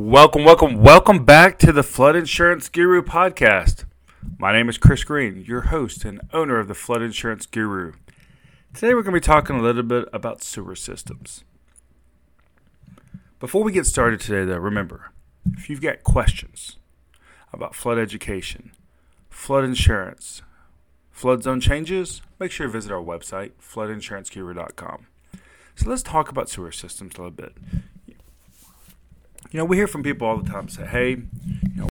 Welcome, welcome, welcome back to the Flood Insurance Guru podcast. My name is Chris Green, your host and owner of the Flood Insurance Guru. Today we're going to be talking a little bit about sewer systems. Before we get started today, though, remember if you've got questions about flood education, flood insurance, flood zone changes, make sure you visit our website, floodinsuranceguru.com. So let's talk about sewer systems a little bit you know, we hear from people all the time say, hey, you know,